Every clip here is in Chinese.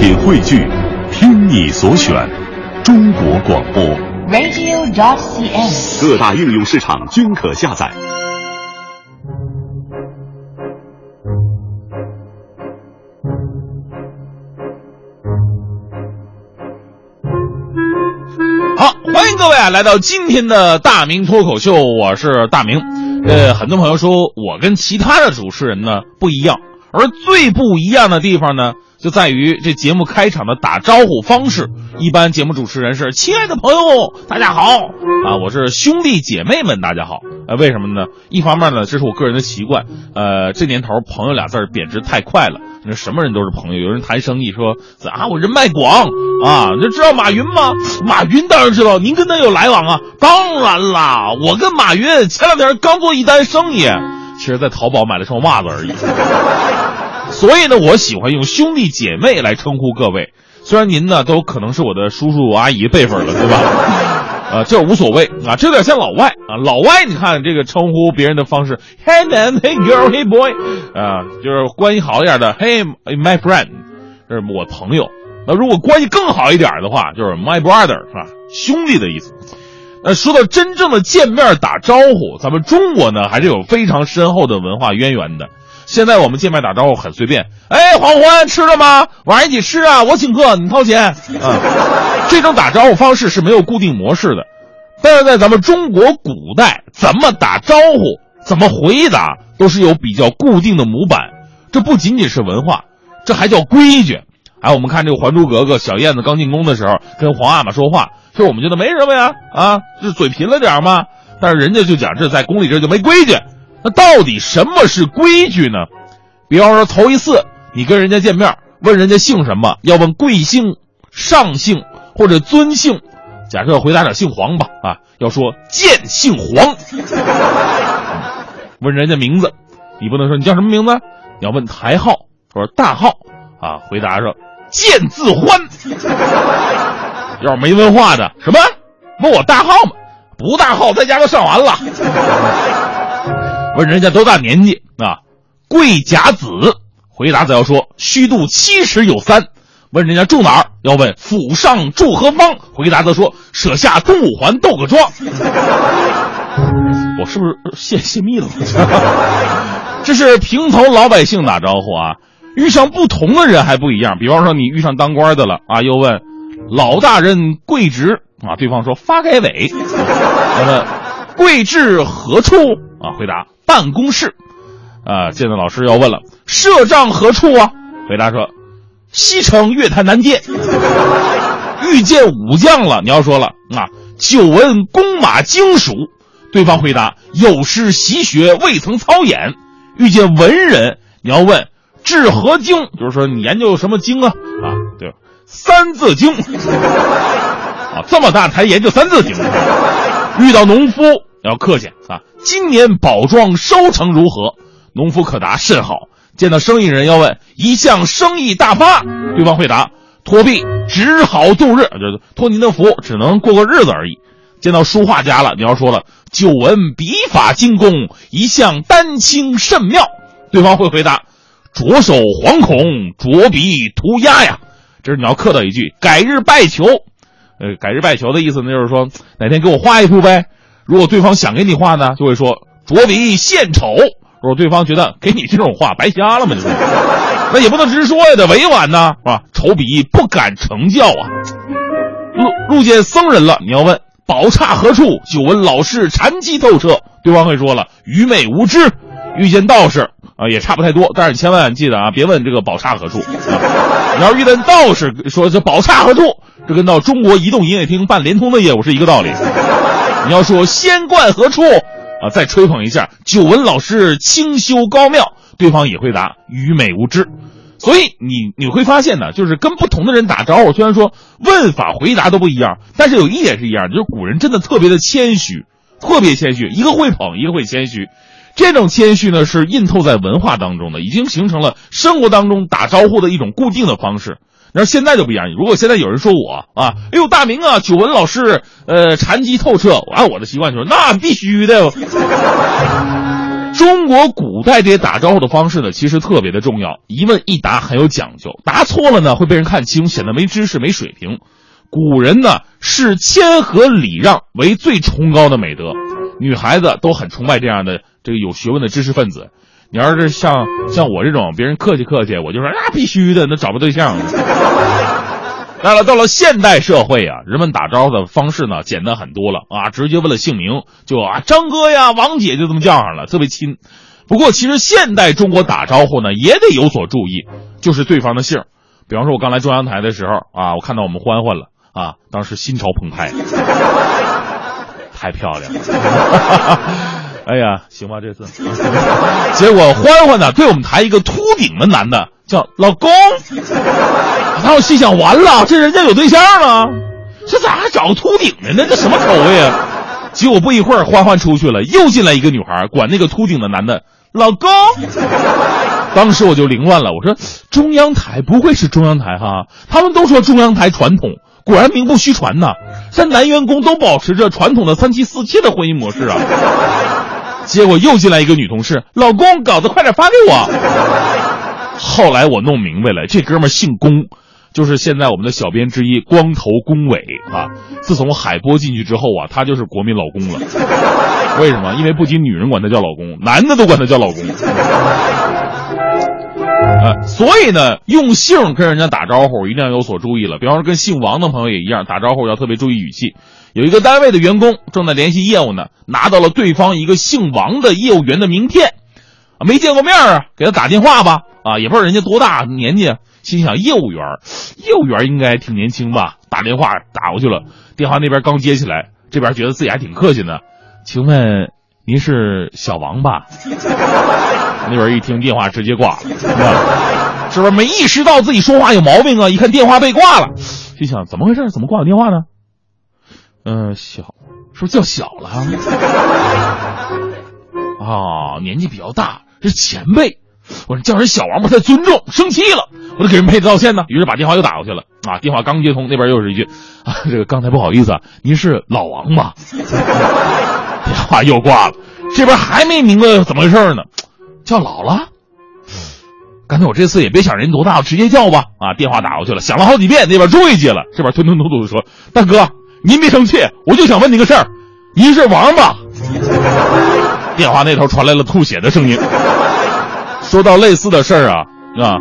品汇聚，听你所选，中国广播。radio.cn。各大应用市场均可下载。好，欢迎各位啊，来到今天的大明脱口秀，我是大明。呃，很多朋友说我跟其他的主持人呢不一样，而最不一样的地方呢，就在于这节目开场的打招呼方式。一般节目主持人是“亲爱的朋友，大家好”啊，我是兄弟姐妹们，大家好。呃，为什么呢？一方面呢，这是我个人的习惯。呃，这年头“朋友”俩字儿贬值太快了，那什么人都是朋友。有人谈生意说啊，我人脉广啊，你知道马云吗？马云当然知道，您跟他有来往啊？当然啦，我跟马云前两天刚做一单生意，其实在淘宝买了双袜子而已。所以呢，我喜欢用兄弟姐妹来称呼各位。虽然您呢都可能是我的叔叔阿姨辈分了，对吧？呃，这无所谓啊，这有点像老外啊。老外，你看这个称呼别人的方式，Hey man，Hey girl，Hey boy，啊，就是关系好一点的，Hey my friend，这是我朋友。那如果关系更好一点的话，就是 my brother，是吧？兄弟的意思。那说到真正的见面打招呼，咱们中国呢还是有非常深厚的文化渊源的。现在我们见面打招呼很随便，哎，黄欢吃了吗？晚上一起吃啊，我请客，你掏钱。啊，这种打招呼方式是没有固定模式的，但是在咱们中国古代，怎么打招呼，怎么回答，都是有比较固定的模板。这不仅仅是文化，这还叫规矩。哎，我们看这个《还珠格格》，小燕子刚进宫的时候跟皇阿玛说话，其实我们觉得没什么呀，啊，是嘴贫了点嘛。但是人家就讲这在宫里这就没规矩。那到底什么是规矩呢？比方说头一次你跟人家见面，问人家姓什么，要问贵姓、上姓或者尊姓。假设回答者姓黄吧，啊，要说见姓黄。问人家名字，你不能说你叫什么名字，你要问台号或者大号，啊，回答说见字欢。要是没文化的，什么？问我大号吗？不大号，在家都上完了。问人家多大年纪啊？贵甲子，回答则要说虚度七十有三。问人家住哪儿，要问府上住何方？回答则说舍下东五环斗个庄。我是不是泄泄密了？这是平头老百姓打招呼啊，遇上不同的人还不一样。比方说你遇上当官的了啊，又问老大人贵职啊，对方说发改委。那么贵至何处啊？回答办公室。啊，见到老师要问了，社帐何处啊？回答说西城月坛南街。遇见武将了，你要说了啊，久闻弓马精熟。对方回答有失习学，未曾操演。遇见文人，你要问治何经？就是说你研究什么经啊？啊，对吧？三字经。啊，这么大才研究三字经。遇到农夫要客气啊，今年宝庄收成如何？农夫可答甚好。见到生意人要问一向生意大发，对方回答托币只好度日，就是托您的福，只能过个日子而已。见到书画家了，你要说了久闻笔法精工，一向丹青甚妙，对方会回答着手惶恐，着笔涂鸦呀。这是你要客套一句，改日拜求。呃，改日拜求的意思呢，就是说哪天给我画一幅呗。如果对方想给你画呢，就会说着笔献丑。如果对方觉得给你这种画白瞎了嘛，就是，那也不能直说呀，得委婉呐，是吧？丑笔不敢成教啊。路路见僧人了，你要问宝刹何处？久闻老师禅机透彻，对方会说了愚昧无知。遇见道士啊，也差不太多，但是你千万记得啊，别问这个宝刹何处。啊、你要遇见道士说这宝刹何处，这跟到中国移动营业厅办联通的业务是一个道理。你要说仙观何处？啊，再吹捧一下，久闻老师清修高妙，对方也会答愚昧无知。所以你你会发现呢，就是跟不同的人打招呼，虽然说问法回答都不一样，但是有一点是一样，就是古人真的特别的谦虚，特别谦虚，一个会捧，一个会谦虚。这种谦虚呢，是印透在文化当中的，已经形成了生活当中打招呼的一种固定的方式。然后现在就不一样，如果现在有人说我啊，哎呦大明啊，久闻老师呃禅机透彻，按我的习惯就说那必须的。中国古代这些打招呼的方式呢，其实特别的重要，一问一答很有讲究，答错了呢会被人看清，显得没知识、没水平。古人呢视谦和礼让为最崇高的美德，女孩子都很崇拜这样的这个有学问的知识分子。你要是像像我这种，别人客气客气，我就说啊必须的，那找不对象。来了，到了现代社会啊，人们打招呼的方式呢简单很多了啊，直接问了姓名就啊张哥呀、王姐就这么叫上了，特别亲。不过其实现代中国打招呼呢也得有所注意，就是对方的姓。比方说，我刚来中央台的时候啊，我看到我们欢欢了啊，当时心潮澎湃，太漂亮了。哎呀，行吧，这次。结果欢欢呢对我们台一个秃顶的男的叫老公。然后心想，完了，这人家有对象了，这咋还找个秃顶的呢？这什么口味啊？结果不一会儿，欢欢出去了，又进来一个女孩，管那个秃顶的男的老公。当时我就凌乱了，我说中央台不会是中央台哈？他们都说中央台传统，果然名不虚传呐。咱男员工都保持着传统的三妻四妾的婚姻模式啊。结果又进来一个女同事，老公稿子快点发给我。后来我弄明白了，这哥们姓龚。就是现在我们的小编之一光头龚伟啊，自从海波进去之后啊，他就是国民老公了。为什么？因为不仅女人管他叫老公，男的都管他叫老公。呃，所以呢，用姓跟人家打招呼一定要有所注意了。比方说跟姓王的朋友也一样，打招呼要特别注意语气。有一个单位的员工正在联系业务呢，拿到了对方一个姓王的业务员的名片，没见过面啊，给他打电话吧。啊，也不知道人家多大年纪。心想业务员，业务员应该挺年轻吧？打电话打过去了，电话那边刚接起来，这边觉得自己还挺客气呢。请问您是小王吧？那边一听电话直接挂了，是不是没意识到自己说话有毛病啊？一看电话被挂了，心想怎么回事？怎么挂我电话呢？嗯，小，是不是叫小了？啊，年纪比较大，是前辈。我说叫人小王不太尊重，生气了，我得给人赔礼道歉呢。于是把电话又打过去了。啊，电话刚接通，那边又是一句：“啊，这个刚才不好意思啊，您是老王吧？” 电话又挂了，这边还没明白怎么回事呢，叫老了。干脆我这次也别想人多大，直接叫吧。啊，电话打过去了，响了好几遍，那边终于接了。这边吞吞吐吐的说：“大哥，您别生气，我就想问你个事儿，您是王八？”电话那头传来了吐血的声音。说到类似的事儿啊，啊，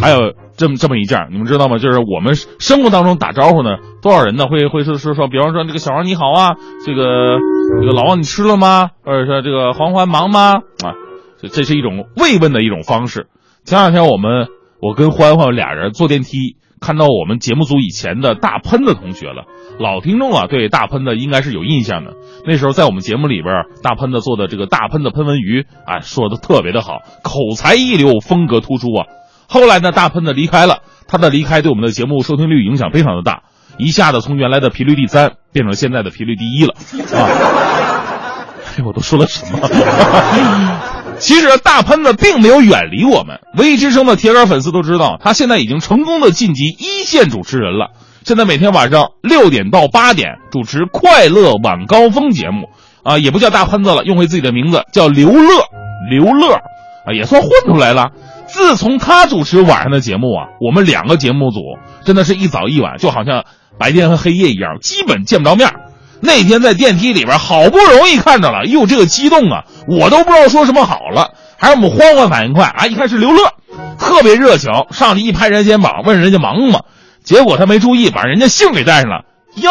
还有这么这么一件，你们知道吗？就是我们生活当中打招呼呢，多少人呢会会说说说，比方说这个小王你好啊，这个这个老王你吃了吗？或者说这个黄欢忙吗？啊，这这是一种慰问的一种方式。前两天我们我跟欢欢俩人坐电梯。看到我们节目组以前的大喷的同学了，老听众啊，对大喷的应该是有印象的。那时候在我们节目里边，大喷的做的这个大喷的喷文鱼啊，说的特别的好，口才一流，风格突出啊。后来呢，大喷的离开了，他的离开对我们的节目收听率影响非常的大，一下子从原来的频率第三变成现在的频率第一了啊！哎，我都说了什么？其实大喷子并没有远离我们，文艺之声的铁杆粉丝都知道，他现在已经成功的晋级一线主持人了。现在每天晚上六点到八点主持《快乐晚高峰》节目，啊，也不叫大喷子了，用回自己的名字叫刘乐，刘乐，啊，也算混出来了。自从他主持晚上的节目啊，我们两个节目组真的是一早一晚，就好像白天和黑夜一样，基本见不着面。那天在电梯里边，好不容易看着了，哟，这个激动啊，我都不知道说什么好了。还是我们欢欢反应快啊，一看是刘乐，特别热情，上去一拍人家肩膀，问人家忙吗？结果他没注意，把人家姓给带上了。哟，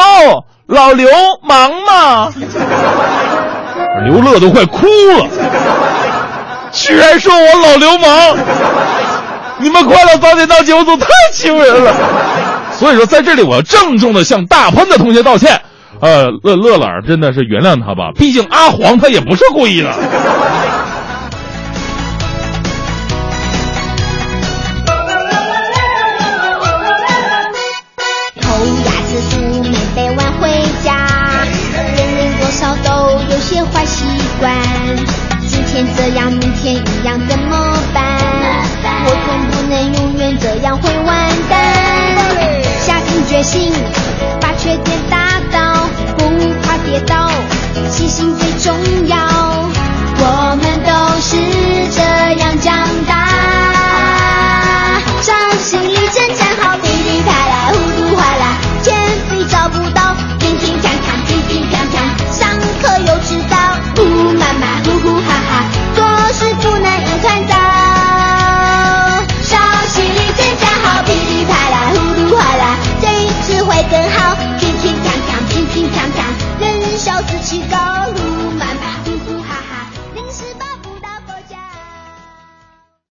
老刘忙吗？刘乐都快哭了，居然说我老流氓！你们快乐早点到节目组太欺负人了。所以说，在这里我要郑重的向大喷的同学道歉。呃，乐乐乐真的是原谅他吧，毕竟阿黄他也不是故意的。偷鸭子煮面得晚回家，人人多少都有些坏习惯。今天这样，明天一样，怎么办？我总不能永远这样会完蛋。下定决心，把缺点打心最重要。